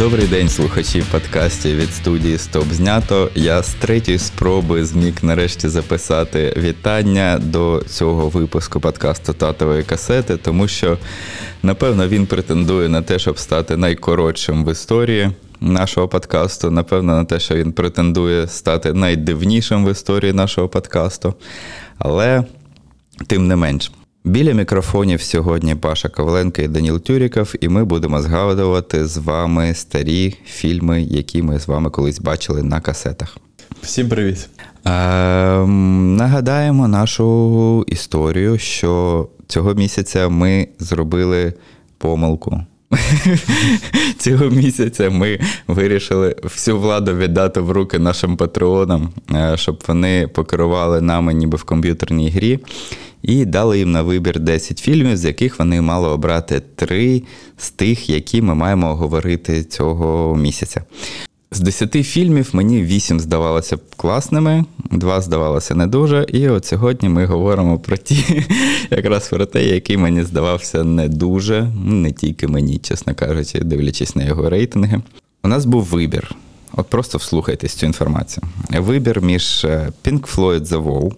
Добрий день, слухачі подкастів від студії Стоп знято. Я з третьої спроби зміг нарешті записати вітання до цього випуску подкасту Татової касети, тому що, напевно, він претендує на те, щоб стати найкоротшим в історії нашого подкасту. Напевно, на те, що він претендує стати найдивнішим в історії нашого подкасту. Але тим не менш. Біля мікрофонів сьогодні Паша Коваленко і Даніл Тюріков, і ми будемо згадувати з вами старі фільми, які ми з вами колись бачили на касетах. Всім привіт. Е, нагадаємо нашу історію, що цього місяця ми зробили помилку. Цього місяця ми вирішили всю владу віддати в руки нашим патреонам, е, щоб вони покерували нами ніби в комп'ютерній грі, і дали їм на вибір 10 фільмів, з яких вони мали обрати 3 з тих, які ми маємо говорити цього місяця. З 10 фільмів мені 8 здавалося б класними, 2 здавалося не дуже. І от сьогодні ми говоримо про ті, якраз про те, який мені здавався не дуже, не тільки мені, чесно кажучи, дивлячись на його рейтинги. У нас був вибір. От просто вслухайтесь цю інформацію. Вибір між е, Pink Floyd The Wall,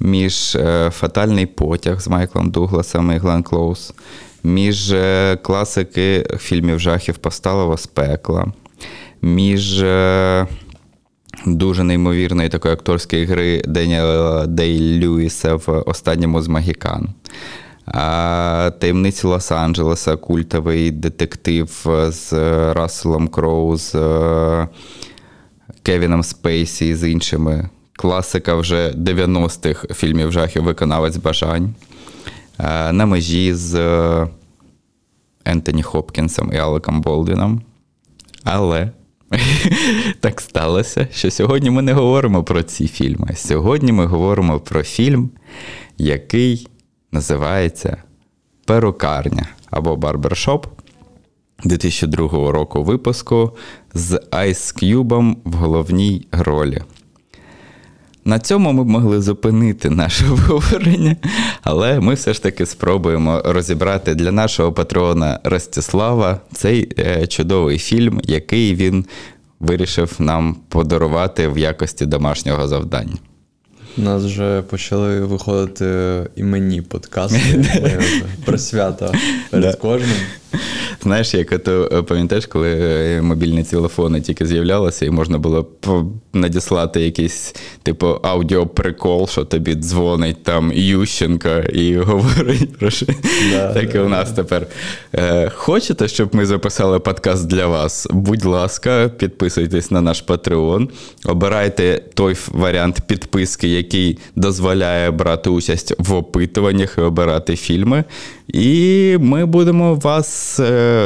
між е, Фатальний потяг з Майклом Дугласом і Глен Клоус, між е, класики фільмів жахів Посталого з пекла між е, дуже неймовірної такої акторської гри Деніела Дей Льюіса в останньому з Магікан. Таємниці Лос-Анджелеса, культовий детектив з Расселом Кроу, з Кевіном Спейсі і з іншими. Класика вже 90-х фільмів жахів Виконавець бажань. На межі з Ентоні Хопкінсом і Алеком Болдвіном. Але так сталося, що сьогодні ми не говоримо про ці фільми. Сьогодні ми говоримо про фільм, який називається Перукарня або Барбершоп 2002 року випуску з Ice Cube в головній ролі. На цьому ми б могли зупинити наше обговорення, але ми все ж таки спробуємо розібрати для нашого патрона Ростислава цей е, чудовий фільм, який він вирішив нам подарувати в якості домашнього завдання. У нас вже почали виходити іменні подкасти про свята перед кожним. Знаєш, як то е, пам'ятаєш, коли е, мобільні телефони тільки з'являлися, і можна було надіслати якийсь типу аудіоприкол, що тобі дзвонить там Ющенко і говорить про що. Да, так і у нас тепер. Е, хочете, щоб ми записали подкаст для вас? Будь ласка, підписуйтесь на наш Patreon, обирайте той варіант підписки, який дозволяє брати участь в опитуваннях і обирати фільми. І ми будемо вас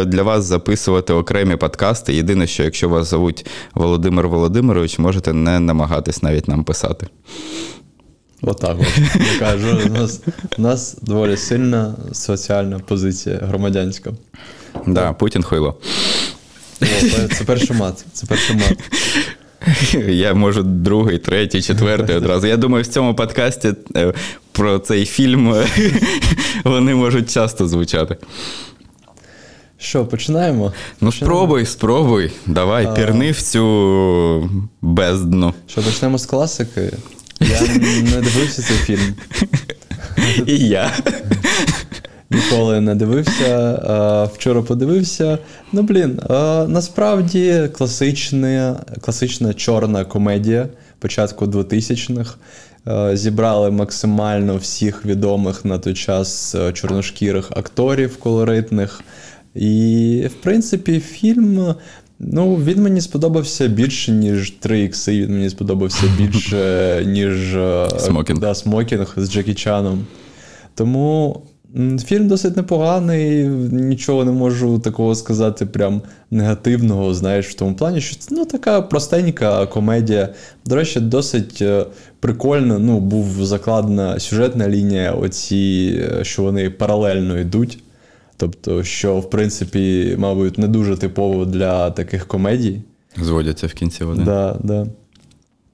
для вас записувати окремі подкасти. Єдине, що якщо вас зовуть Володимир Володимирович, можете не намагатись навіть нам писати. Отак от. Я кажу, у нас у нас доволі сильна соціальна позиція громадянська. Да, Путін хуйло. О, Це перший мат. Це перший мат. Я можу другий, третій, четвертий одразу. Я думаю, в цьому подкасті е, про цей фільм вони можуть часто звучати. Що, починаємо? Ну, спробуй, спробуй. Давай, а... пірни в цю бездну. Що, почнемо з класики? Я не дивився цей фільм. І я. Ніколи не дивився. Вчора подивився. Ну, блін, насправді класична, класична чорна комедія початку 2000-х. Зібрали максимально всіх відомих на той час чорношкірих акторів колоритних. І, в принципі, фільм. Ну, він мені сподобався більше, ніж 3 ікси, він мені сподобався більше, ніж Смокінг. Да, Смокінг з Джекі Чаном. Тому фільм досить непоганий, нічого не можу такого сказати, прям негативного, знаєш, в тому плані, що це ну, така простенька комедія. До речі, досить е, прикольно. Ну, був закладена сюжетна лінія, оці, е, що вони паралельно йдуть. Тобто, що, в принципі, мабуть, не дуже типово для таких комедій. Зводяться в кінці вони. Да, да.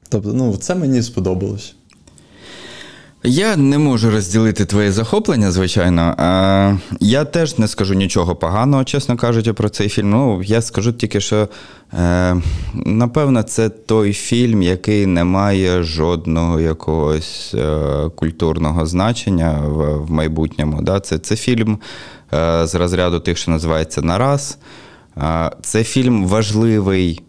Тобто, ну, це мені сподобалось. Я не можу розділити твоє захоплення, звичайно. Е, Я теж не скажу нічого поганого, чесно кажучи, про цей фільм. Ну, я скажу тільки, що е, напевно, це той фільм, який не має жодного якогось е, культурного значення в, в майбутньому. Да? Це, це фільм з розряду тих, що називається Нараз. Е, Це фільм важливий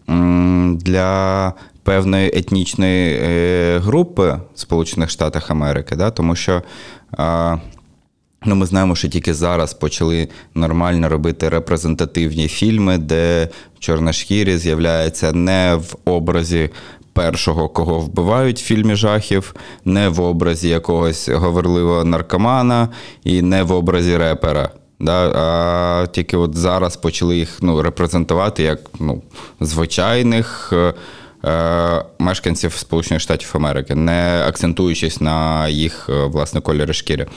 для певної етнічної е, групи Сполучених Штатах Америки, да? тому що е, ну, ми знаємо, що тільки зараз почали нормально робити репрезентативні фільми, де чорношкірі з'являється не в образі. Першого, кого вбивають в фільмі жахів, не в образі якогось говорливого наркомана і не в образі репера. Да? А тільки от зараз почали їх ну, репрезентувати як ну, звичайних е, е, мешканців Сполучених Штатів Америки, не акцентуючись на їх е, власне кольори шкіри.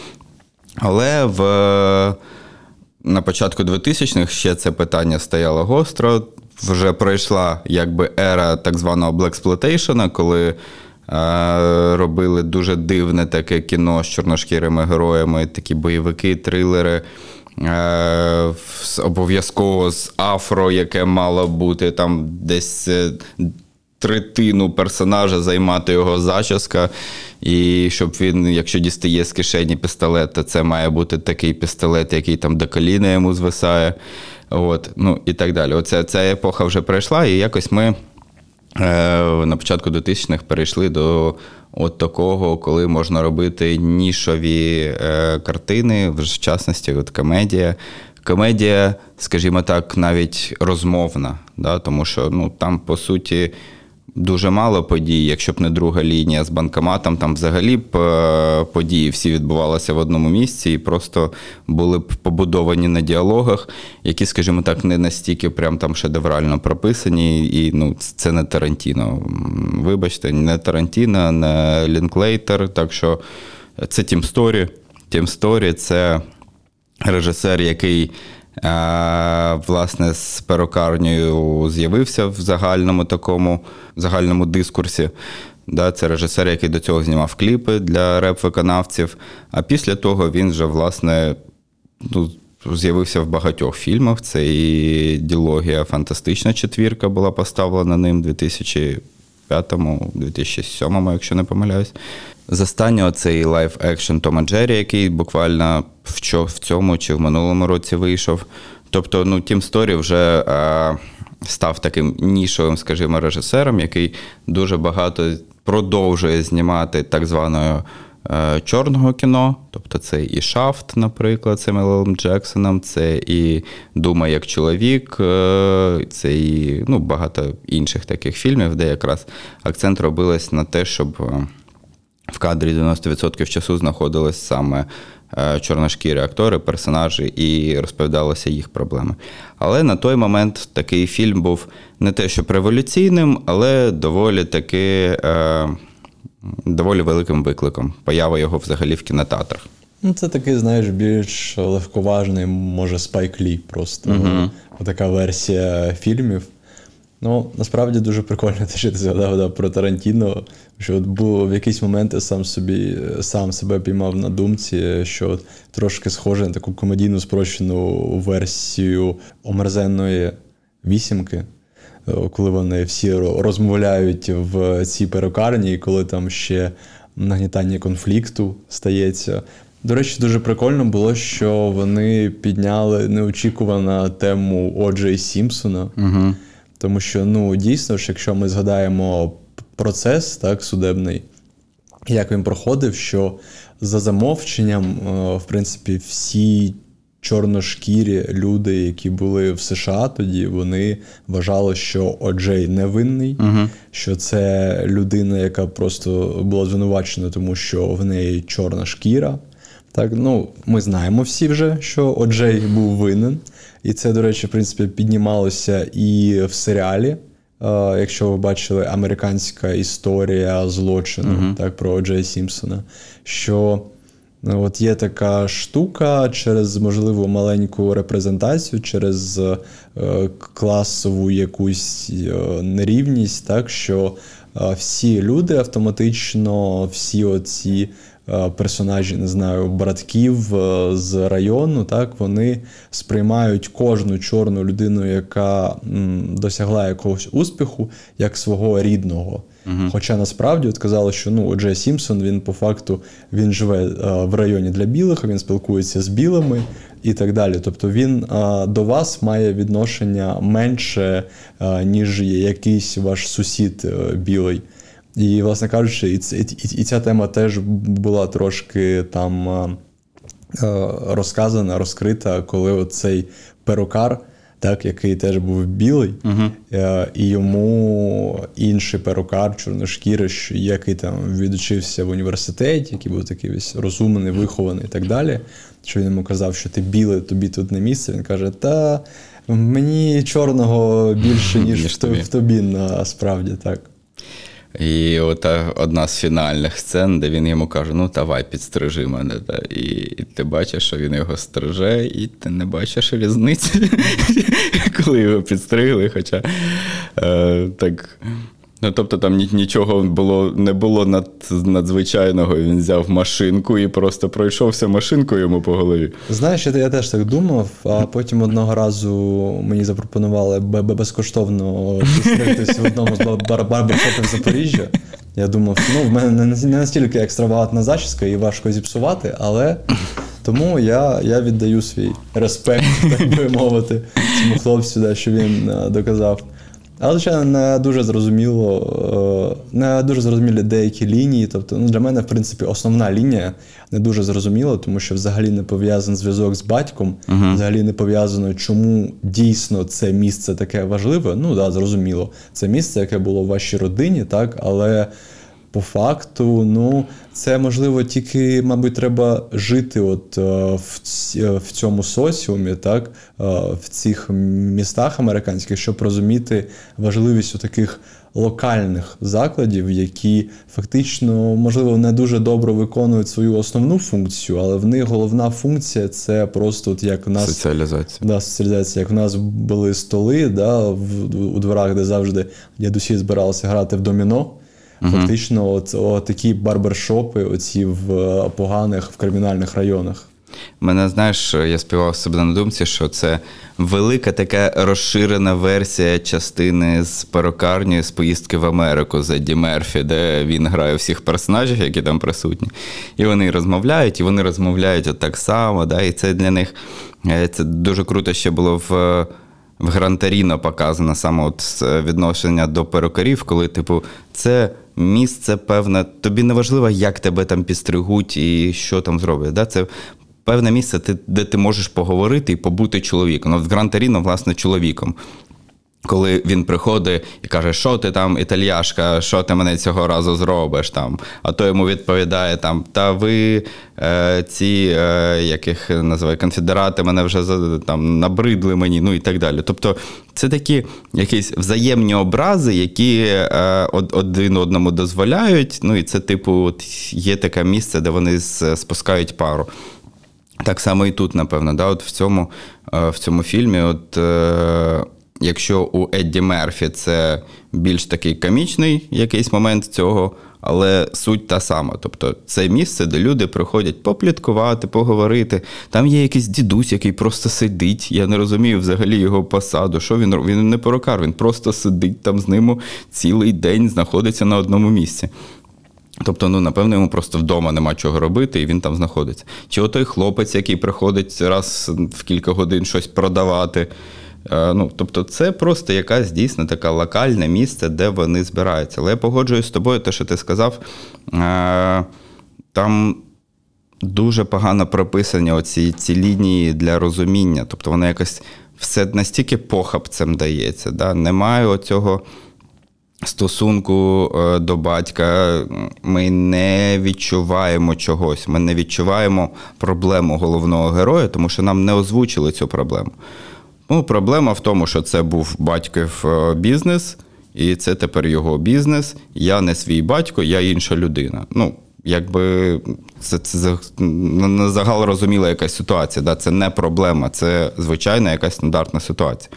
Але в, на початку 2000-х ще це питання стояло гостро. Вже пройшла якби ера так званого blaxploitation, коли е, робили дуже дивне таке кіно з чорношкірими героями, такі бойовики, трилери. Е, обов'язково з афро, яке мало бути там десь е, третину персонажа займати його зачіска. І щоб він, якщо дістає з кишені пістолет, то це має бути такий пістолет, який там до коліна йому звисає. От, ну і так далі. Оце, ця епоха вже пройшла, і якось ми на початку 2000-х перейшли до от такого, коли можна робити нішові е, картини, в частності от комедія. Комедія, скажімо так, навіть розмовна, да? тому що ну, там, по суті, дуже мало подій. Якщо б не друга лінія з банкоматом, там взагалі б е, події всі відбувалися в одному місці і просто були б побудовані на діалогах, які, скажімо так, не настільки прям там шедеврально прописані. І ну, це не Тарантіно. Вибачте, не Тарантіно, не Лінклейтер. Так що це Тім Сторі. Тім Сторі це режисер, який власне з перукарнею з'явився в загальному такому загальному дискурсі. Да, це режисер, який до цього знімав кліпи для реп-виконавців. А після того він вже, власне, ну, з'явився в багатьох фільмах. Це і ділогія Фантастична четвірка була поставлена ним у 2005-му, 2007-му, якщо не помиляюсь. З останнього цей live action Том і Джері, який буквально в, цьому чи в минулому році вийшов. Тобто, ну, Тім Сторі вже е, став таким нішовим, скажімо, режисером, який дуже багато продовжує знімати так званого е, чорного кіно. Тобто це і Шафт, наприклад, з Емелом Джексоном, це і Дума як чоловік, е, це і ну, багато інших таких фільмів, де якраз акцент робилось на те, щоб. В кадрі 90% часу знаходились саме е, чорношкірі актори, персонажі, і розповідалися їх проблеми. Але на той момент такий фільм був не те, що революційним, але доволі таки е, доволі великим викликом. Поява його взагалі в кінотеатрах. Ну, це такий, знаєш, більш легковажний, може, Спайк Лі просто. Мгм. Така версія фільмів. Ну, насправді дуже прикольно те, що ти згадав да, про Тарантіно. Що от був в якийсь момент я сам собі сам себе піймав на думці, що от трошки схоже на таку комедійну спрощену версію омерзенної вісімки. е, Коли вони всі розмовляють в цій перукарні, і коли там ще нагнітання конфлікту стається. До речі, дуже прикольно було, що вони підняли неочікувано тему Оджей Сімпсона. Угу. Тому що, ну, дійсно ж, якщо ми згадаємо процес так, судебний, як він проходив, що за замовченням, е, в принципі, всі чорношкірі люди, які були в США тоді, вони вважали, що Оджей невинний, Угу. що це людина, яка просто була звинувачена, тому що в неї чорна шкіра. Так, ну, ми знаємо всі вже, що Оджей був винен. І це, до речі, в принципі, піднімалося і в серіалі. Е, якщо ви бачили американська історія злочину так, про Оджея Сімпсона, що ну, от є така штука через, можливо, маленьку репрезентацію, через е, класову якусь е, нерівність, так, що е, всі люди автоматично, всі оці е, персонажі, не знаю, братків е, з району, так вони сприймають кожну чорну людину, яка досягла якогось успіху, як свого рідного. Хоча насправді от казали, що ну Джей Сімпсон він по факту він живе е, в районі для білих, він спілкується з білими і так далі. Тобто він е, до вас має відношення менше, е, ніж якийсь ваш сусід е, білий. І, власне кажучи, і, і, і, ця тема теж була трошки там е, е, розказана, розкрита, коли цей перукар, так, який теж був білий, е, і йому інший перукар, чорношкірий, який там відучився в університеті, який був такий весь розумний, вихований і так далі. Що він йому казав, що ти білий, тобі тут не місце. Він каже: Та мені чорного більше, ніж, Ніж тобі. в тобі, насправді так. І от одна з фінальних сцен, де він йому каже: ну давай, підстрижи мене. Та. І, і ти бачиш, що він його стриже, і ти не бачиш різниці, коли його підстригли. Хоча е, так. Ну, тобто там ні- нічого було, не було над, надзвичайного. Він взяв машинку і просто пройшовся машинкою йому по голові. Знаєш, я, я теж так думав, а потім одного разу мені запропонували безкоштовно підстригтись в одному з бар- бар- барбершопів Запоріжжя. Я думав, ну в мене не настільки екстравагантна зачіска і важко зіпсувати, але тому я, я віддаю свій респект, так би мовити, цьому хлопцю, да, що він е, доказав. Але, звичайно, не дуже зрозуміло, е, не дуже зрозумілі деякі лінії. Тобто, ну, для мене, в принципі, основна лінія не дуже зрозуміла, тому що взагалі не пов'язаний зв'язок з батьком, взагалі не пов'язано, чому дійсно це місце таке важливе. Ну, да, зрозуміло. Це місце, яке було в вашій родині, так, але по факту, ну, це можливо тільки, мабуть, треба жити от, е, в, е, в цьому соціумі, так, е, в цих містах американських, щоб розуміти важливість таких локальних закладів, які фактично, можливо, не дуже добре виконують свою основну функцію, але в них головна функція це просто от як в нас Соціалізація. Да, соціалізація. Як в нас були столи да, в, у дворах, де завжди дідусі збиралися грати в доміно. Фактично, от, от такі барбершопи, оці в е, поганих в кримінальних районах. Мене знаєш, я співав себе на думці, що це велика така розширена версія частини з перукарні з поїздки в Америку з Едді Мерфі, де він грає всіх персонажів, які там присутні. І вони розмовляють, і вони розмовляють от так само. Да? І це для них е, це дуже круто ще було в. В Грантаріно показано саме от відношення до перукарів, коли, типу, це місце певне, тобі не важливо, як тебе там підстригуть і що там зроблять. Да? Це певне місце, ти- де ти можеш поговорити і побути чоловіком. Ну, в Грантаріно, власне, чоловіком. Коли він приходить і каже, що ти там, італіяшка, що ти мене цього разу зробиш там. А то йому відповідає там: Та ви е, ці, е, яких називають конфедерати, мене вже там набридли мені, ну і так далі. Тобто це такі якісь взаємні образи, які е, один одному дозволяють. Ну і це, типу, от є таке місце, де вони спускають пару. Так само і тут, напевно, да, от в цьому, е, в цьому фільмі, от, е, якщо у Едді Мерфі це більш такий комічний якийсь момент цього, але суть та сама. Тобто це місце, де люди приходять попліткувати, поговорити. Там є якийсь дідусь, який просто сидить. Я не розумію взагалі його посаду. Що він? Він не перукар, він просто сидить там з ним цілий день, знаходиться на одному місці. Тобто, ну, напевно, йому просто вдома нема чого робити, і він там знаходиться. Чи отой хлопець, який приходить раз в кілька годин щось продавати. Е, Ну, тобто, це просто якась дійсно така локальне місце, де вони збираються. Але я погоджуюсь з тобою, те, що ти сказав, е, там дуже погано прописані оці ці лінії для розуміння. Тобто, воно якось все настільки похабцем дається. Да? Немає оцього стосунку е, до батька. Ми не відчуваємо чогось, ми не відчуваємо проблему головного героя, тому що нам не озвучили цю проблему. Ну, проблема в тому, що це був батьків е, бізнес, і це тепер його бізнес. Я не свій батько, я інша людина. Ну, якби це, це на загал розуміла якась ситуація. Да? Це не проблема, це звичайна якась стандартна ситуація.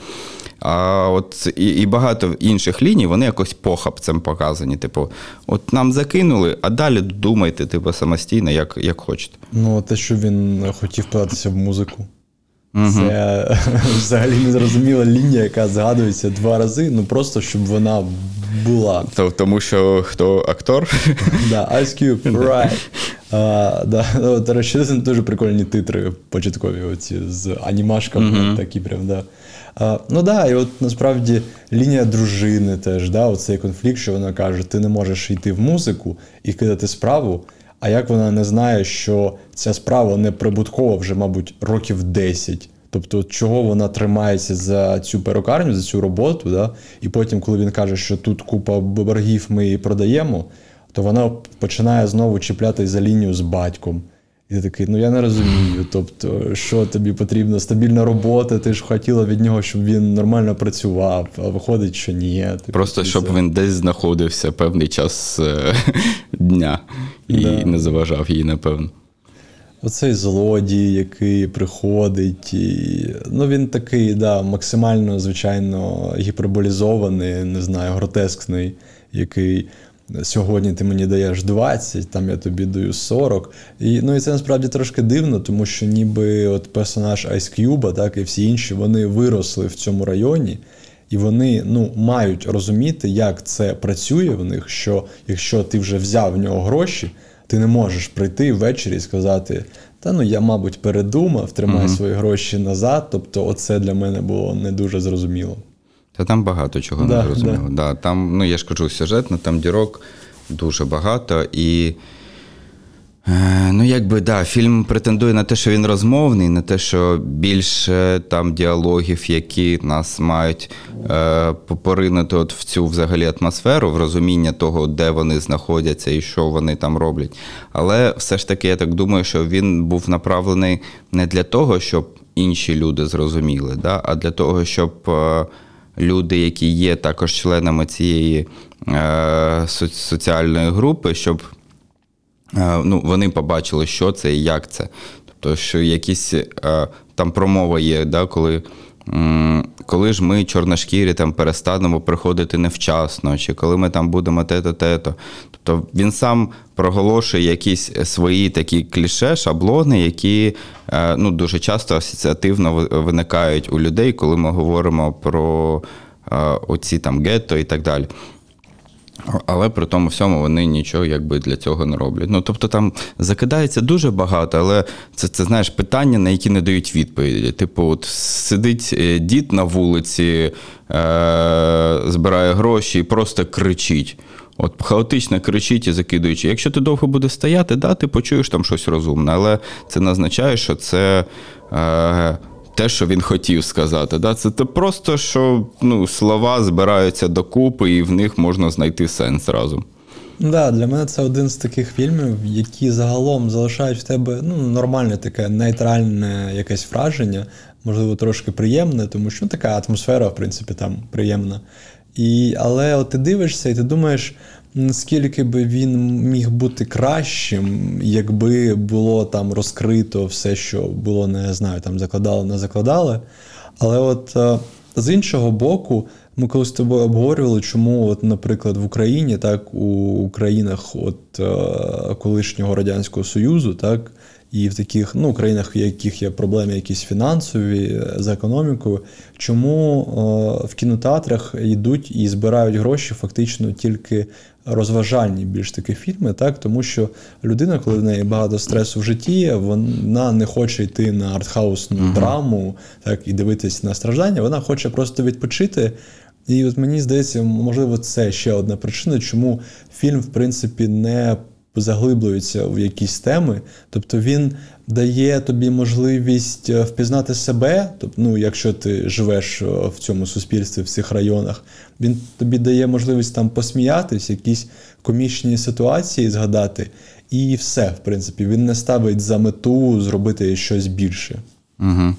А от і, і багато інших ліній вони якось похабцем показані. Типу, от нам закинули, а далі думайте, типу, самостійно, як, як хочете. Ну, те, що він хотів податися в музику. Це взагалі незрозуміла лінія, яка згадується два рази, ну просто щоб вона була. То- Тому що хто актор? Да, Ice Cube, right. А, да, ну, це дуже прикольні титри початкові, оці з анімашками, такі прям, да. А, ну да, і от насправді лінія дружини теж, да, оцей конфлікт, що вона каже: ти не можеш йти в музику і кидати справу. А як вона не знає, що ця справа не прибуткова вже, мабуть, років 10. Тобто, чого вона тримається за цю перукарню, за цю роботу, да? і потім, коли він каже, що тут купа боргів ми її продаємо, то вона починає знову чіплятися за лінію з батьком. І ти такий, ну я не розумію. Тобто, що тобі потрібна стабільна робота, ти ж хотіла від нього, щоб він нормально працював, а виходить, що ні. Типу, Просто щоб це- він десь знаходився певний час е, дня і Да. не заважав їй, напевно. Оцей злодій, який приходить, і ну він такий, да, максимально, звичайно, гіперболізований, не знаю, гротескний, який сьогодні ти мені даєш 20, там я тобі даю 40. І, ну і це насправді трошки дивно, тому що ніби от персонаж Ice Cube, так, і всі інші, вони виросли в цьому районі. І вони ну, мають розуміти, як це працює в них, що якщо ти вже взяв в нього гроші, ти не можеш прийти ввечері і сказати: Та ну я, мабуть, передумав, тримай свої гроші назад. Тобто, оце для мене було не дуже зрозуміло. Та там багато чого Да, не зрозуміло. Да. там, ну я ж кажу, сюжетно, там дірок дуже багато. І е, ну, якби да, фільм претендує на те, що він розмовний, на те, що більше там діалогів, які нас мають е, поринути от в цю взагалі атмосферу, в розуміння того, де вони знаходяться і що вони там роблять. Але все ж таки, я так думаю, що він був направлений не для того, щоб інші люди зрозуміли, да, а для того, щоб. Е, люди, які є також членами цієї е, соціальної групи, щоб е, ну, вони побачили, що це і як це. Тобто, що якісь е, там промова є, да, коли. Коли ж ми, чорношкірі, там перестанемо приходити невчасно, чи коли ми там будемо те-то, те-то. Тобто він сам проголошує якісь свої такі кліше, шаблони, які е, ну, дуже часто асоціативно виникають у людей, коли ми говоримо про е, оці там гетто і так далі. Але при тому всьому вони нічого якби для цього не роблять. Ну тобто там закидається дуже багато, але це, це знаєш питання, на які не дають відповіді. Типу, от сидить е, дід на вулиці, е- збирає гроші і просто кричить. От хаотично кричить і закидуючи. Якщо ти довго будеш стояти, да, ти почуєш там щось розумне, але це не означає, що це. Е- те, що він хотів сказати. Да? Це просто, що ну, слова збираються докупи, і в них можна знайти сенс разом. Да, для мене це один з таких фільмів, які загалом залишають в тебе ну, нормальне таке нейтральне якесь враження, можливо, трошки приємне, тому що ну, така атмосфера, в принципі, там приємна. І, але от ти дивишся і ти думаєш, наскільки би він міг бути кращим, якби було там розкрито все, що було, не знаю, там закладали, не закладали. Але от е, з іншого боку, ми колись з тобою обговорювали, чому, от, наприклад, в Україні, так, у країнах от, е, колишнього Радянського Союзу, так, і в таких ну, країнах, в яких є проблеми якісь фінансові е, з економікою, чому е, в кінотеатрах йдуть і збирають гроші фактично тільки розважальні більш такі фільми, так тому що людина, коли в неї багато стресу в житті, вона не хоче йти на артхаусну драму, так і дивитись на страждання. Вона хоче просто відпочити. І от мені здається, можливо, це ще одна причина, чому фільм, в принципі, не заглиблюється в якісь теми. Тобто він дає тобі можливість е, впізнати себе, тобто, ну, якщо ти живеш е, в цьому суспільстві, в цих районах, він тобі дає можливість там посміятись, якісь комічні ситуації згадати, і все, в принципі, він не ставить за мету зробити щось більше. Угу.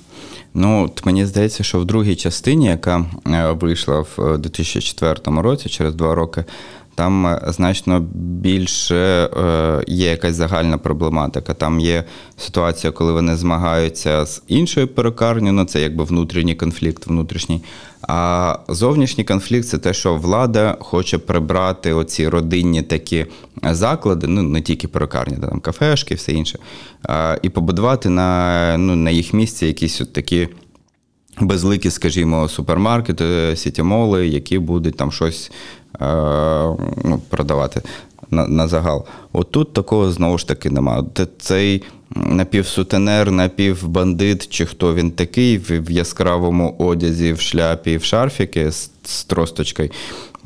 Ну, от мені здається, що в другій частині, яка е, вийшла в е, 2004 році, через два роки, Там е, значно більше е, є якась загальна проблематика. Там є ситуація, коли вони змагаються з іншою перукарнею, ну це якби внутрішній конфлікт внутрішній. А зовнішній конфлікт це те, що влада хоче прибрати оці родинні такі заклади, ну не тільки перукарні, там кафешки, все інше, е, і побудувати на, ну, на їх місці якісь от такі безликі, скажімо, супермаркети, сітімоли, які будуть там щось ну, продавати на, на загал. От тут такого знову ж таки немає. Цей напівсутенер, напівбандит, чи хто він такий, в, яскравому одязі, в шляпі, в шарфіки з, з тросточкою.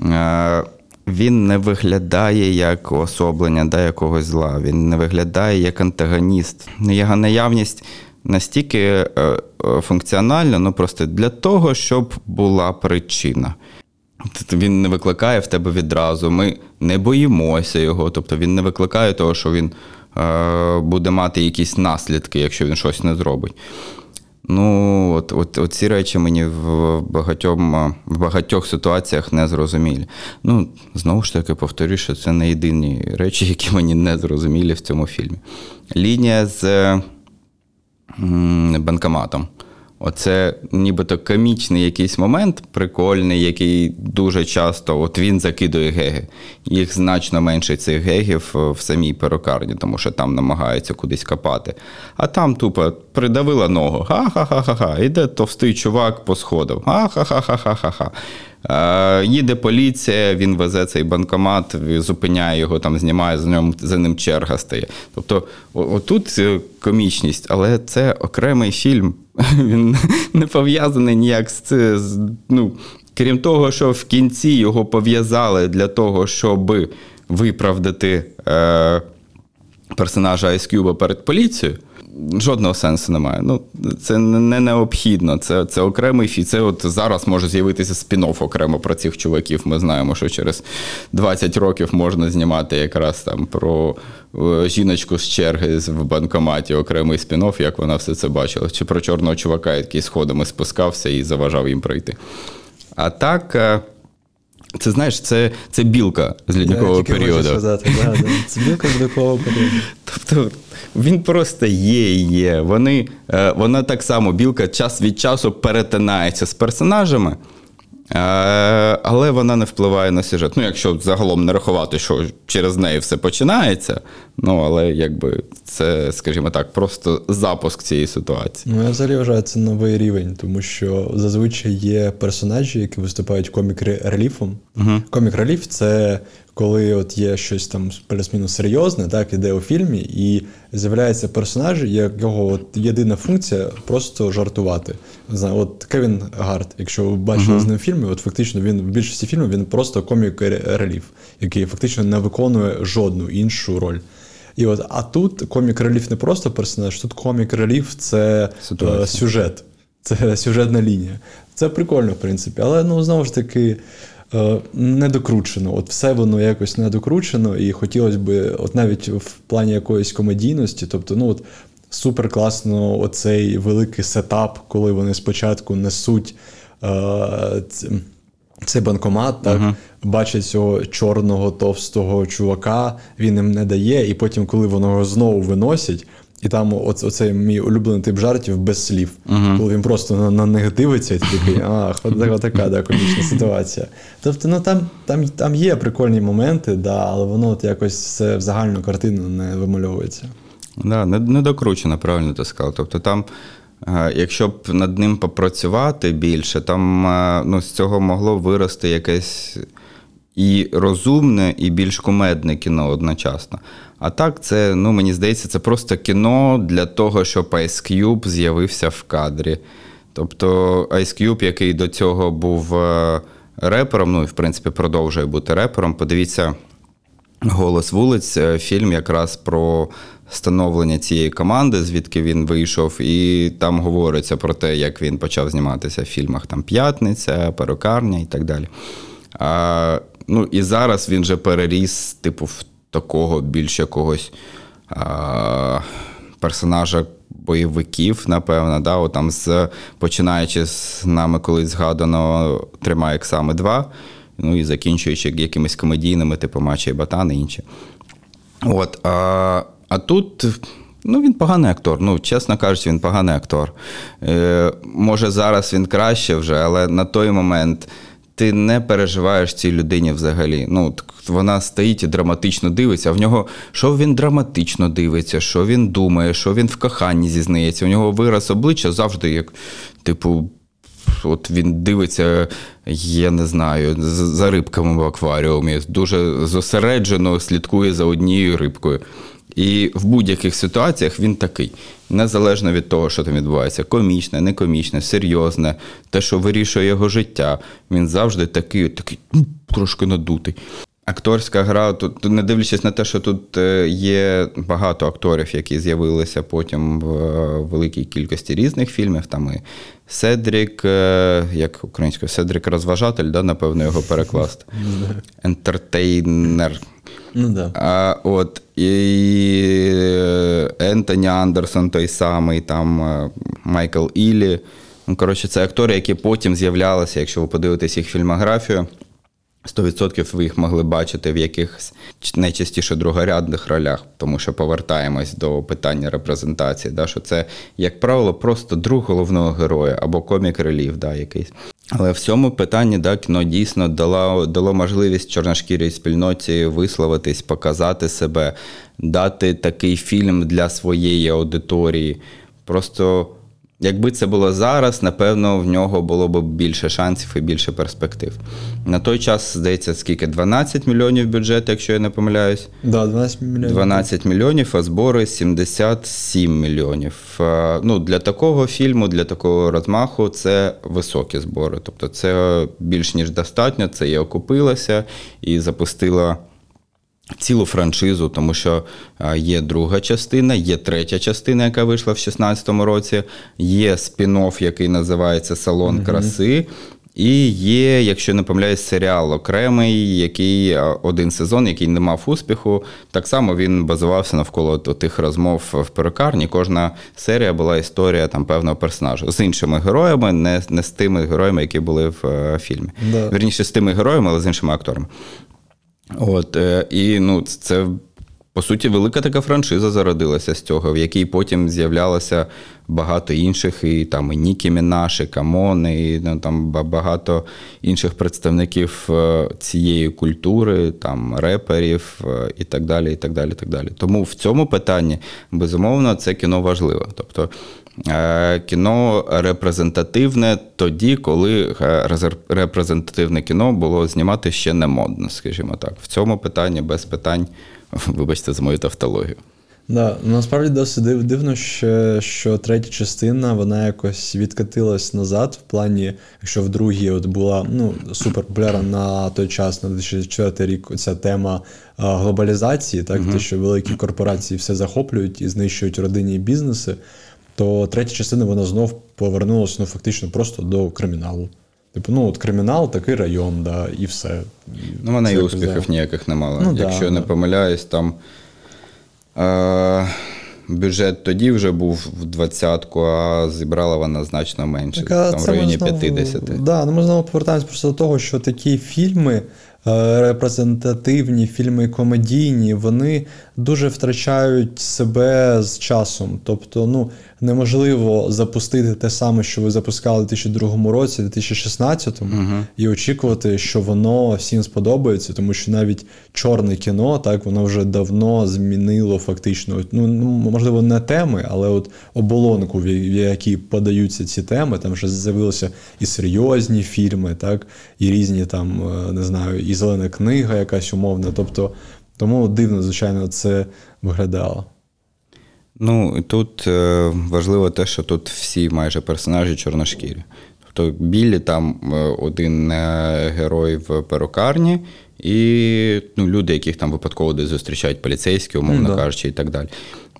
Е, він не виглядає як особлення да, якогось зла, він не виглядає як антагоніст. Його наявність настільки е, е, функціональна, ну просто для того, щоб була причина. Він не викликає в тебе відразу. Ми не боїмося його. Тобто він не викликає того, що він е, буде мати якісь наслідки, якщо він щось не зробить. Ну, от, от, от ці речі мені в багатьом, в багатьох ситуаціях не зрозумілі. Ну, знову ж таки, повторюю, що це не єдині речі, які мені не зрозумілі в цьому фільмі. Лінія з банкоматом. Оце нібито комічний якийсь момент, прикольний, який дуже часто от він закидує геги. Їх значно менше цих гегів в самій перукарні, тому що там намагаються кудись копати. А там тупо придавила ногу. Ха-ха-ха-ха-ха. Іде товстий чувак по сходу. Ха-ха-ха-ха-ха-ха. Е, їде поліція, він везе цей банкомат, зупиняє його, там знімає за ним, за ним черга стає. Тобто, отут комічність, але це окремий фільм. Він не пов'язаний ніяк з ну, крім того, що в кінці його пов'язали для того, щоб виправдати е, персонажа Ice Cube перед поліцією. Жодного сенсу немає. Ну, Це не необхідно. Це це окремий фі. Це от зараз може з'явитися спін-офф окремо про цих чуваків. Ми знаємо, що через 20 років можна знімати якраз там про е, жіночку з черги в банкоматі, окремий спін-офф, як вона все це бачила. Чи про чорного чувака, який сходами спускався і заважав їм пройти. А так. Це знаєш, це це білка з лідникового періоду. Сказати, да, да. Це білка з лідникового періоду. Тобто він просто є і є. Вони, е, Вона так само, білка час від часу перетинається з персонажами. Е, але вона не впливає на сюжет. Ну, якщо загалом не рахувати, що через неї все починається. Ну, але якби це, скажімо так, просто запуск цієї ситуації. Ну, я взагалі вважаю, це новий рівень, тому що зазвичай є персонажі, які виступають комік-реліфом. Угу. Комік-реліф це коли от є щось там плюс-мінус серйозне, так, іде у фільмі, і з'являється персонаж, якого от єдина функція просто жартувати. Знаю, от Кевін Гарт, якщо ви бачили uh-huh. з ним фільми, от фактично він в більшості фільмів він просто комік реліф, який фактично не виконує жодну іншу роль. І от, А тут комік реліф не просто персонаж, тут комік реліф це е, сюжет, це сюжетна лінія. Це прикольно, в принципі, але ну знову ж таки. Е, недокручено. От все воно якось недокручено, і хотілося б, от навіть в плані якоїсь комедійності, тобто, ну от супер класно оцей великий сетап, коли вони спочатку несуть. Е, цей банкомат, так, uh-huh. бачить цього чорного товстого чувака, він їм не дає, і потім, коли вони його знову виносять, і там оц, оцей мій улюблений тип жартів без слів. Uh-huh. Коли він просто на, на них дивиться, і такий, ах, от така да, комічна ситуація. Тобто, ну там там, там є прикольні моменти, да, але воно от якось все в загальну картину не вимальовується. Да, не, не докручено, правильно ти сказав. Тобто там. Е, якщо б над ним попрацювати більше, там е, ну, з цього могло вирости якесь і розумне, і більш кумедне кіно одночасно. А так, це, ну, мені здається, це просто кіно для того, щоб Ice Cube з'явився в кадрі. Тобто Ice Cube, який до цього був е, репером, ну і в принципі продовжує бути репером. Подивіться, голос вулиць, фільм якраз про становлення цієї команди, звідки він вийшов, і там говориться про те, як він почав зніматися в фільмах там П'ятниця, Перукарня і так далі. А, Ну і зараз він же переріс, типу, в такого більш якогось а, персонажа бойовиків, напевно. да, От з, Починаючи з нами колись згадано Тримає Ексами 2. ну і закінчуючи якимись комедійними, типу Мача і Батан і інші. От, а, а тут. Ну, він поганий актор. Ну, чесно кажучи, він поганий актор. Е, Може, зараз він краще вже, але на той момент ти не переживаєш цій людині взагалі. Ну, вона стоїть і драматично дивиться. А в нього що він драматично дивиться, що він думає, що він в коханні зізнається. У нього вираз обличчя завжди як, типу, от він дивиться, я не знаю, за рибками в акваріумі, дуже зосереджено слідкує за однією рибкою. І в будь-яких ситуаціях він такий, незалежно від того, що там відбувається, комічне, некомічне, серйозне, те, що вирішує його життя. Він завжди такий, такий ну, трошки надутий. Акторська гра, тут не дивлячись на те, що тут е, є багато акторів, які з'явилися потім в е, великій кількості різних фільмів. Там і Седрік, е, як українською, Седрік розважатель, да, напевно, його перекласти. Ентертейнер. Ну да. А, от, і е, Ентоні Андерсон той самий, там е, Майкл Іллі. Ну, коротше, це актори, які потім з'являлися, якщо ви подивитесь їх фільмографію. 100% ви їх могли бачити в якихось найчастіше другорядних ролях, тому що повертаємось до питання репрезентації, да, що це, як правило, просто друг головного героя або комік релів, да, якийсь. Але в цьому питанні да, кіно дійсно дало, дало можливість чорношкірій спільноті висловитись, показати себе, дати такий фільм для своєї аудиторії. Просто Якби це було зараз, напевно, в нього було б більше шансів і більше перспектив. На той час, здається, скільки? 12 мільйонів бюджету, якщо я не помиляюсь. Да, 12 мільйонів. 12 мільйонів, а збори 77 мільйонів. Е, Ну, для такого фільму, для такого розмаху, це високі збори. Тобто, це більш ніж достатньо, це і окупилося і запустила. Цілу франшизу, тому що е, є друга частина, є третя частина, яка вийшла в 2016 році, є спін-офф, який називається Салон краси. І є, якщо не помиляюсь, серіал окремий, який е, один сезон, який не мав успіху. Так само він базувався навколо тих розмов в перукарні. Кожна серія була історія там певного персонажа з іншими героями, не, не з тими героями, які були в е, фільмі. Да. Вірніше, з тими героями, але з іншими акторами. От, е, і ну, це, по суті, велика така франшиза зародилася з цього, в якій потім з'являлося багато інших, і там і Нікі Мінаж, і Common, і ну, там багато інших представників е, цієї культури, там реперів е, і так далі. і так далі, і так далі. Тому в цьому питанні, безумовно, це кіно важливе. Тобто кіно репрезентативне тоді, коли е, репрезентативне кіно було знімати ще не модно, скажімо так. В цьому питанні без питань, вибачте за мою тавтологію. Да, насправді досить див- дивно, що, що третя частина вона якось відкатилась назад, в плані, якщо в другій от була ну, супер популярна на той час, на 2004 рік, ця тема а, глобалізації, так, те, що великі корпорації все захоплюють і знищують родинні бізнеси, то третя частина вона знов повернулася ну, фактично просто до криміналу. Типу, ну от кримінал, такий район, да, і все. Ну, вона і успіхів да. ніяких не мала. Ну, да, Якщо не да. помиляюсь, там е, бюджет тоді вже був в двадцятку, а зібрала вона значно менше, Так, там в районі знову- 50. Да, ну ми знову повертаємось просто до того, що такі фільми репрезентативні, фільми комедійні, вони дуже втрачають себе з часом. Тобто, ну неможливо запустити те саме, що ви запускали у 2002 році, 2016, і очікувати, що воно всім сподобається, тому що навіть чорне кіно, так воно вже давно змінило фактично. Ну ну, можливо, не теми, але от оболонку, в якій подаються ці теми. Там вже з'явилися і серйозні фільми, так, і різні там, е, не знаю, і зелена книга, якась умовна. Тобто, тому дивно, звичайно, це виглядало. Ну, тут е, важливо те, що тут всі майже персонажі чорношкірі. Тобто Біллі там е, один е, герой в перукарні, і ну, люди, яких там випадково десь зустрічають поліцейські, умовно да. кажучи, і так далі.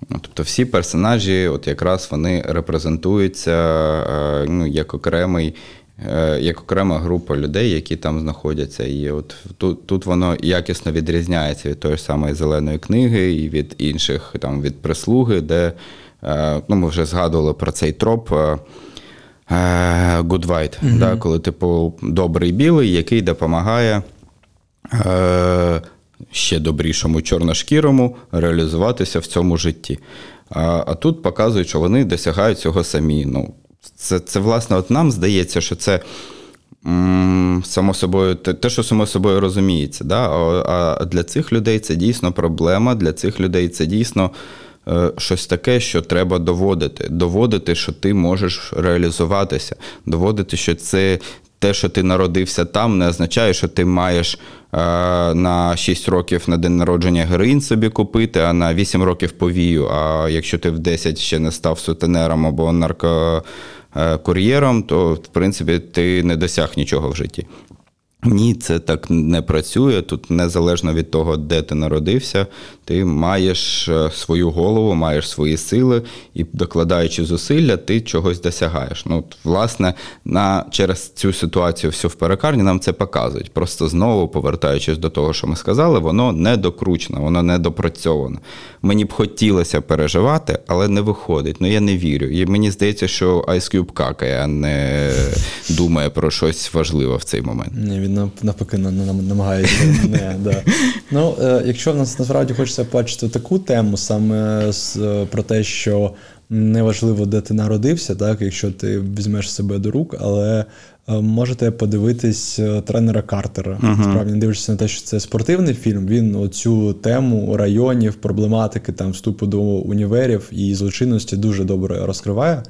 Ну, Тобто всі персонажі, от якраз вони репрезентуються ну, як окремий. Е, Як окрема група людей, які там знаходяться, і от тут, тут воно якісно відрізняється від тої ж самої зеленої книги і від інших там від прислуги, де е, ну, ми вже згадували про цей троп. е, good white, да, коли, типу, добрий білий, який допомагає е, ще добрішому чорношкірому реалізуватися в цьому житті. А, а тут показують, що вони досягають цього самі. Ну, це, це, власне, от нам здається, що це само собою, те, що само собою розуміється. Да? А, для цих людей це дійсно проблема, для цих людей це дійсно е, щось таке, що треба доводити. Доводити, що ти можеш реалізуватися, доводити, що це. Те, що ти народився там, не означає, що ти маєш на 6 років на день народження героїн собі купити, а на 8 років повію. А якщо ти в 10 ще не став сутенером або наркокур'єром, то в принципі ти не досяг нічого в житті. Ні, це так не працює. Тут незалежно від того, де ти народився, ти маєш е, свою голову, маєш свої сили, і докладаючи зусилля, ти чогось досягаєш. Ну, власне, на через цю ситуацію всю в перекарні нам це показують. Просто знову повертаючись до того, що ми сказали, воно не докручено, воно не допрацьовано. Мені б хотілося переживати, але не виходить. Ну я не вірю. І мені здається, що Ice Cube какає, а не думає про щось важливе в цей момент. Ні, він навпаки намагається. не, да. Ну, е, Якщо в нас насправді хочеться бачити таку тему, саме з, про те, що неважливо, де ти народився, так, якщо ти візьмеш себе до рук, але е, можете подивитись е, тренера Картера. Uh-huh. Справді, не дивишся на те, що це спортивний фільм. Він оцю тему районів, проблематики там вступу до універів і злочинності дуже добре розкриває.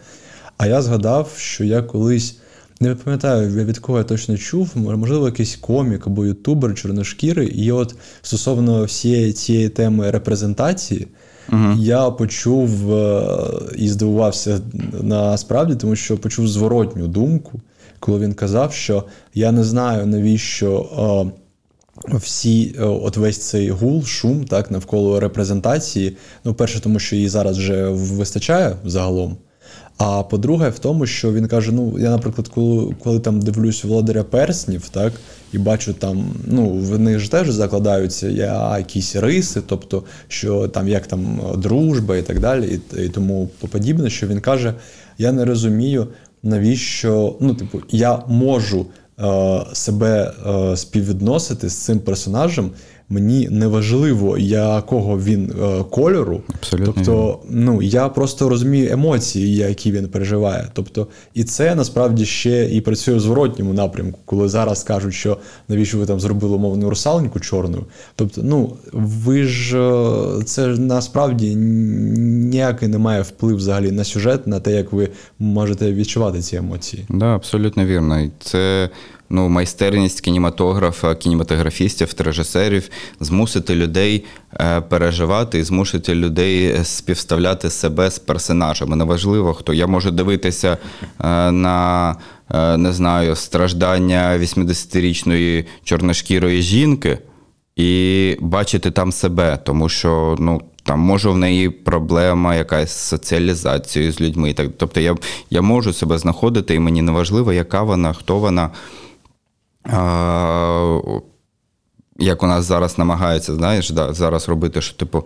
А я згадав, що я колись. Не пам'ятаю, від кого я точно чув, можливо, якийсь комік або ютубер чорношкіри. І от стосовно всієї цієї теми репрезентації, uh я почув е, і здивувався насправді, тому що почув зворотню думку, коли він казав, що я не знаю, навіщо. Е, всі, е, от весь цей гул, шум так, навколо репрезентації. Ну, перше, тому що її зараз вже вистачає загалом. А по-друге, в тому, що він каже: ну, я, наприклад, коли коли там дивлюсь володаря перснів, так, і бачу там, ну, в них ж теж закладаються якісь риси, тобто, що там як там дружба і так далі, і, і тому подібне, що він каже: я не розумію, навіщо, ну, типу, я можу е, себе е, співвідносити з цим персонажем мені не важливо, якого він е, кольору. Абсолютно. Тобто, ну я просто розумію емоції, які він переживає. Тобто, і це насправді ще і працює в зворотньому напрямку, коли зараз кажуть, що навіщо ви там зробили мовну русалоньку чорною. Тобто, ну ви ж е, це ж насправді ніякий не має вплив взагалі на сюжет, на те, як ви можете відчувати ці емоції. Да, абсолютно вірно. Це ну, майстерність кінематографа, кінематографістів, режисерів змусити людей е, переживати і змусити людей співставляти себе з персонажами. Неважливо, хто я можу дивитися е, на е, не знаю, страждання 80-річної чорношкірої жінки і бачити там себе, тому що ну. Там може в неї проблема якась з соціалізацією з людьми. Тобто я я можу себе знаходити, і мені не важливо, яка вона, хто вона як у нас зараз намагаються, знаєш, да, зараз робити, що, типу,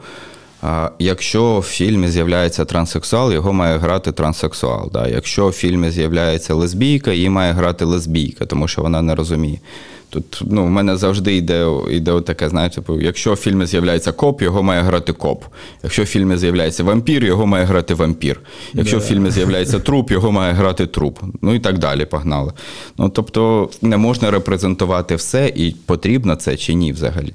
якщо в фільмі з'являється транссексуал, його має грати транссексуал. Да? Якщо в фільмі з'являється лесбійка, її має грати лесбійка, тому що вона не розуміє. Тут ну, в мене завжди йде йде таке, знаєте, типу, якщо в фільмі з'являється коп, його має грати коп. Якщо в фільмі з'являється вампір, його має грати вампір. Якщо в фільмі з'являється труп, його має грати труп. Ну і так далі, погнали. Ну, Тобто не можна репрезентувати все, і потрібно це чи ні взагалі.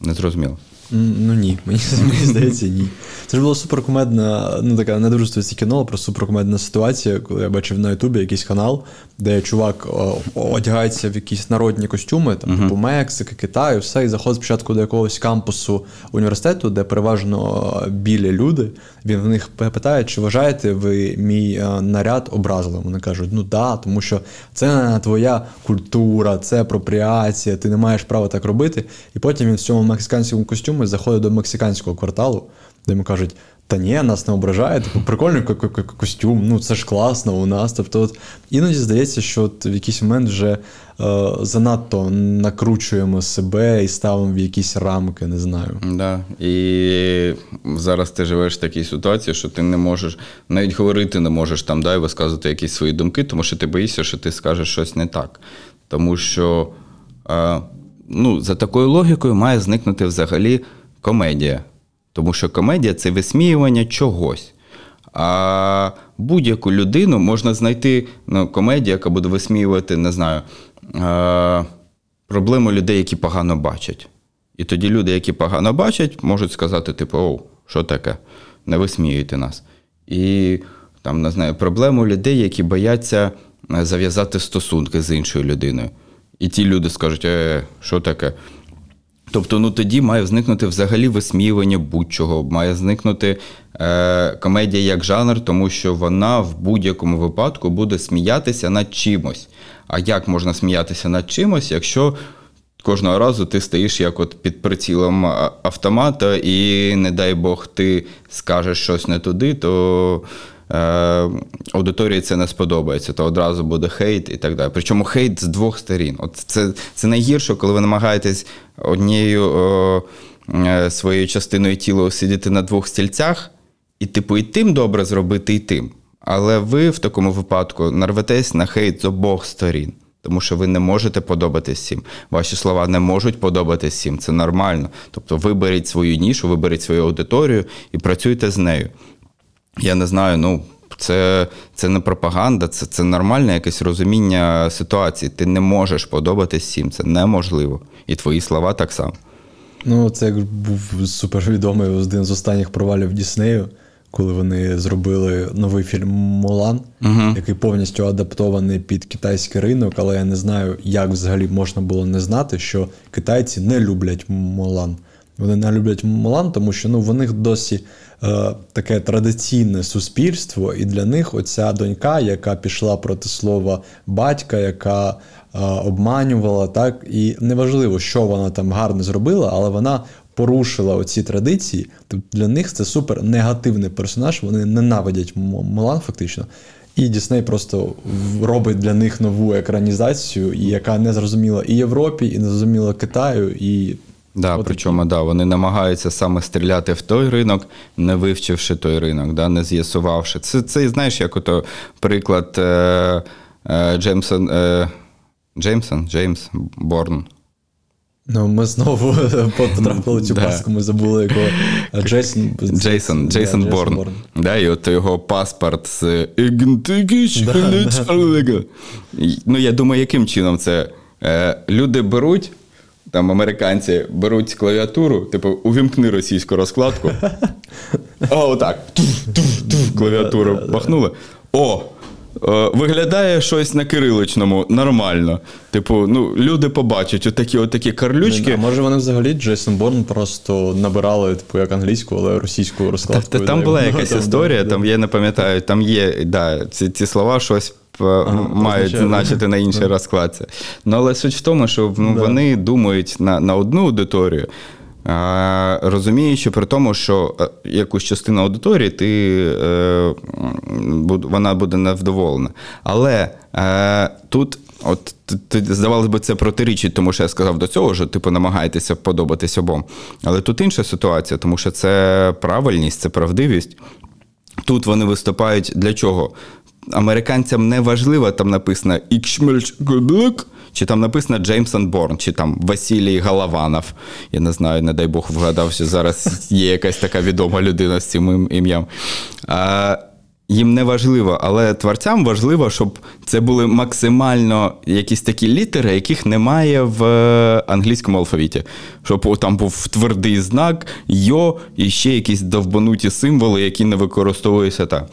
Не зрозуміло. Ну ні, мені, мені здається, ні. Це ж була суперкомедна, ну така не дуже кіно, просто суперкомедна ситуація, коли я бачив на Ютубі якийсь канал, де чувак одягається в якісь народні костюми, там, uh-huh. типу Мексики, Китаю, все, і заходить спочатку до якогось кампусу університету, де переважно білі люди. Він в них питає, чи вважаєте ви мій е, наряд образливим? Вони кажуть, ну да, тому що це твоя культура, це апропріація, ти не маєш права так робити. І потім він в цьому мексиканському костюмі заходить до мексиканського кварталу де йому кажуть, та ні, нас не ображає, типу, прикольний ко- ко- ко- костюм, ну це ж класно у нас. Тобто, от, іноді здається, що от в якийсь момент вже е, занадто накручуємо себе і ставимо в якісь рамки, не знаю. Да. І зараз ти живеш в такій ситуації, що ти не можеш навіть говорити не можеш там, да, і висказувати якісь свої думки, тому що ти боїшся, що ти скажеш щось не так. Тому що е, ну, за такою логікою має зникнути взагалі комедія. Тому що комедія це висміювання чогось. А будь-яку людину можна знайти ну, комедію, яка буде висміювати, не знаю, е, проблему людей, які погано бачать. І тоді люди, які погано бачать, можуть сказати, типу, оу, що таке? Не висміюйте нас. І там, не знаю, проблему людей, які бояться е, зав'язати стосунки з іншою людиною. І ті люди скажуть, е, що таке? Тобто, ну тоді має зникнути взагалі висміювання будь-чого, має зникнути е, комедія як жанр, тому що вона в будь-якому випадку буде сміятися над чимось. А як можна сміятися над чимось, якщо кожного разу ти стоїш як от під прицілом автомата, і, не дай Бог, ти скажеш щось не туди, то аудиторії це не сподобається, то одразу буде хейт і так далі. Причому хейт з двох сторін. От це, це найгірше, коли ви намагаєтесь однією е, своєю частиною тіла сидіти на двох стільцях, і, типу, і тим добре зробити, і тим. Але ви в такому випадку нарветесь на хейт з обох сторін. Тому що ви не можете подобатись всім. Ваші слова не можуть подобатись всім. Це нормально. Тобто виберіть свою нішу, виберіть свою аудиторію і працюйте з нею. Я не знаю, ну. Це, це не пропаганда, це, це нормальне якесь розуміння ситуації. Ти не можеш подобатись всім, це неможливо. І твої слова так само. Ну, це як був супервідомий один з останніх провалів Діснею, коли вони зробили новий фільм Мулан, який повністю адаптований під китайський ринок, але я не знаю, як взагалі можна було не знати, що китайці не люблять Мулан. Вони не люблять Мулан, тому що ну, в них досі е, таке традиційне суспільство, і для них оця донька, яка пішла проти слова батька, яка е, обманювала, так, і неважливо, що вона там гарно зробила, але вона порушила оці традиції. Тобто для них це супер негативний персонаж, вони ненавидять Мулан фактично. І Дісней просто робить для них нову екранізацію, яка не зрозуміла і Європі, і не зрозуміла Китаю, і Да, От причому да, вони намагаються саме стріляти в той ринок, не вивчивши той ринок, да, не з'ясувавши. Це, це знаєш, як ото приклад е, е, Джеймсон, е, Джеймсон, Джеймс Борн. Ну, ми знову потрапили цю паску, ми забули його Джейсон. Джейсон, Джейсон Борн. Да, і от його паспорт з Ну, я думаю, яким чином це е, люди беруть, там американці беруть клавіатуру, типу, увімкни російську розкладку. А отак. Клавіатуру пахнули. О! е, Виглядає щось на кириличному нормально. Типу, ну, люди побачать отакі, отакі карлючки. А може вони взагалі Джейсон Борн просто набирали, типу, як англійську, але російську Та, розкладку. та, там була якась історія, там я не пам'ятаю, там є, да, ці, ці слова щось е, мають означає. значити на іншій розкладці. Ну, але суть в тому, що ну, Да. вони думають на, на одну аудиторію, розуміючи при тому, що е, якусь частину аудиторії ти, е, вона буде невдоволена. Але тут. От здавалось би, це протирічить, тому що я сказав до цього, що типу намагаєтеся подобатись обом. Але тут інша ситуація, тому що це правильність, це правдивість. Тут вони виступають для чого? Американцям не важливо, там написано «Ікшмельчгублик», чи там написано Джеймсон Борн, чи там Василій Голованов. Я не знаю, не дай Бог вгадав, що зараз є якась така відома людина з цим ім'ям. А, їм не важливо, але творцям важливо, щоб це були максимально якісь такі літери, яких немає в е, англійському алфавіті. Щоб там був твердий знак, йо і ще якісь довбануті символи, які не використовуються так.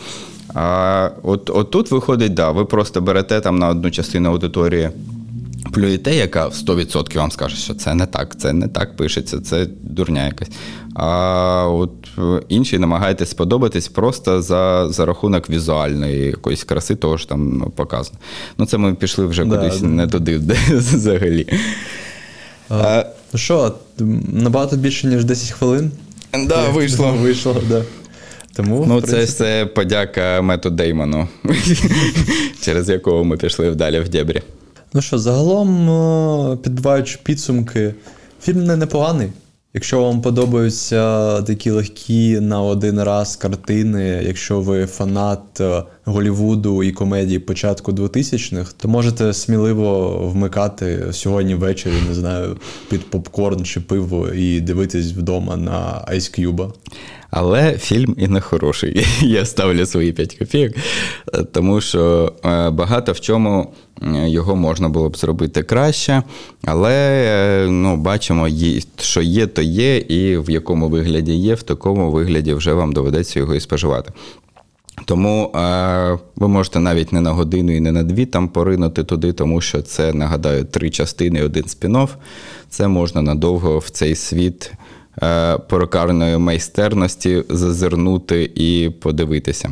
А от, от тут виходить, да, ви просто берете там на одну частину аудиторії. Плюєте, яка в 100% вам скаже, що це не так, це не так пишеться, це дурня якась. А от е, інші намагаєтесь сподобатись просто за, за рахунок візуальної якоїсь краси, того ж там ну, показано. Ну, це ми пішли вже Да, кудись да. не туди де, взагалі. А, Ну що, набагато більше, ніж 10 хвилин. да, вийшло. Вийшло, да. Тому, Ну, це все подяка Мету Деймону, через якого ми пішли вдалі в дебрі. Ну що, загалом, е, підбиваючи підсумки, фільм не непоганий. Якщо вам подобаються такі легкі на один раз картини, якщо ви фанат е, Голівуду і комедії початку 2000-х, то можете сміливо вмикати сьогодні ввечері, не знаю, під попкорн чи пиво і дивитись вдома на Ice Cube. Але фільм і не хороший. Я ставлю свої 5 копійок, е, тому що е, багато в чому його можна було б зробити краще. Але е, ну, бачимо, що є, то є, і в якому вигляді є, в такому вигляді вже вам доведеться його і споживати. Тому е, ви можете навіть не на годину і не на дві там поринути туди, тому що це, нагадаю, три частини, один спін-офф. Це можна надовго в цей світ е, перукарної майстерності зазирнути і подивитися.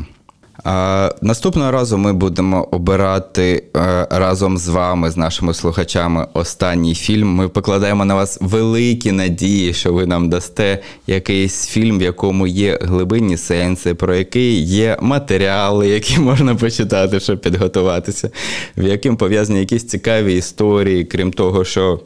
Наступного разу ми будемо обирати е, разом з вами, з нашими слухачами, останній фільм. Ми покладаємо на вас великі надії, що ви нам дасте якийсь фільм, в якому є глибинні сенси, про який є матеріали, які можна почитати, щоб підготуватися, в яким пов'язані якісь цікаві історії, крім того, що.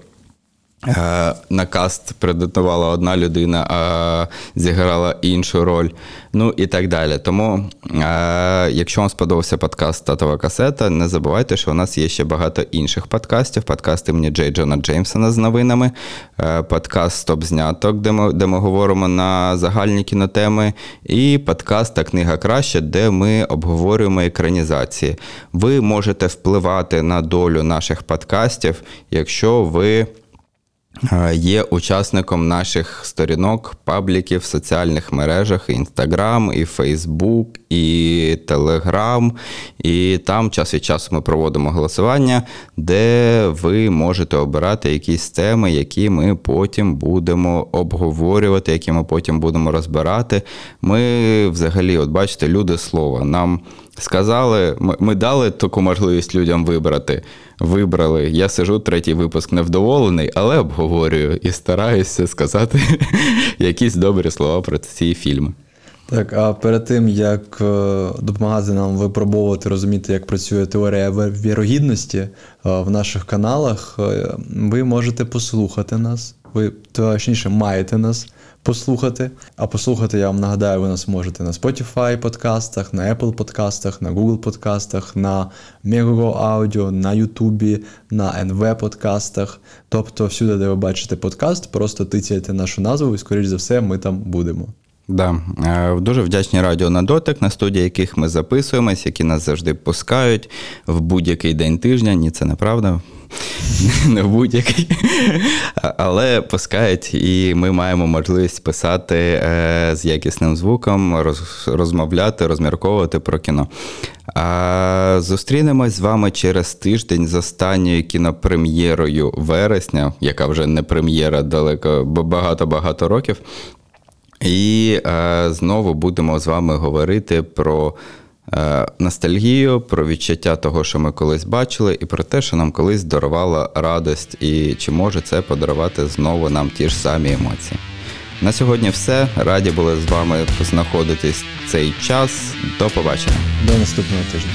Е, На каст претендувала одна людина, а зіграла іншу роль. Ну і так далі. Тому, е, якщо вам сподобався подкаст Татова касета, не забувайте, що у нас є ще багато інших подкастів. Подкаст імені Джей Джона Джеймсона з новинами, е, подкаст Стоп зняток, де ми, де ми говоримо на загальні кінотеми, і подкаст Та книга краще, де ми обговорюємо екранізації. Ви можете впливати на долю наших подкастів, якщо ви. Е, Є учасником наших сторінок, пабліків в соціальних мережах, Інстаграм, і Фейсбук, і Телеграм. І там час від часу ми проводимо голосування, де ви можете обирати якісь теми, які ми потім будемо обговорювати, які ми потім будемо розбирати. Ми взагалі, от бачите, люди слова. Нам сказали, ми, ми дали таку можливість людям вибрати. Вибрали. Я сижу, третій випуск невдоволений, але обговорюю і стараюся сказати якісь добрі слова про ці фільми. Так, а перед тим як е, допомагати нам випробовувати, розуміти, як працює теорія вірогідності е, в наших каналах, е, ви можете послухати нас. Ви точніше маєте нас послухати. А послухати, я вам нагадаю, ви нас можете на Spotify подкастах, на Apple подкастах, на Google подкастах, на Megogo Audio, на YouTube, на NV подкастах. Тобто всюди, де ви бачите подкаст, просто тицяйте нашу назву, і скоріш за все, ми там будемо. Да. Е, Дуже вдячні радіо на дотик, на студії яких ми записуємось, які нас завжди пускають в будь-який день тижня. Ні, це неправда. Не в будь-який. Але пускають, і ми маємо можливість писати е, з якісним звуком, роз- розмовляти, розмірковувати про кіно. Зустрінемось з вами через тиждень з останньою кінопрем'єрою вересня, яка вже не прем'єра далеко, бо багато-багато років. І е, знову будемо з вами говорити про е, ностальгію, про відчуття того, що ми колись бачили, і про те, що нам колись дарувало радость, і чи може це подарувати знову нам ті ж самі емоції. На сьогодні все. Раді були з вами знаходитись цей час. До побачення. До наступного тижня.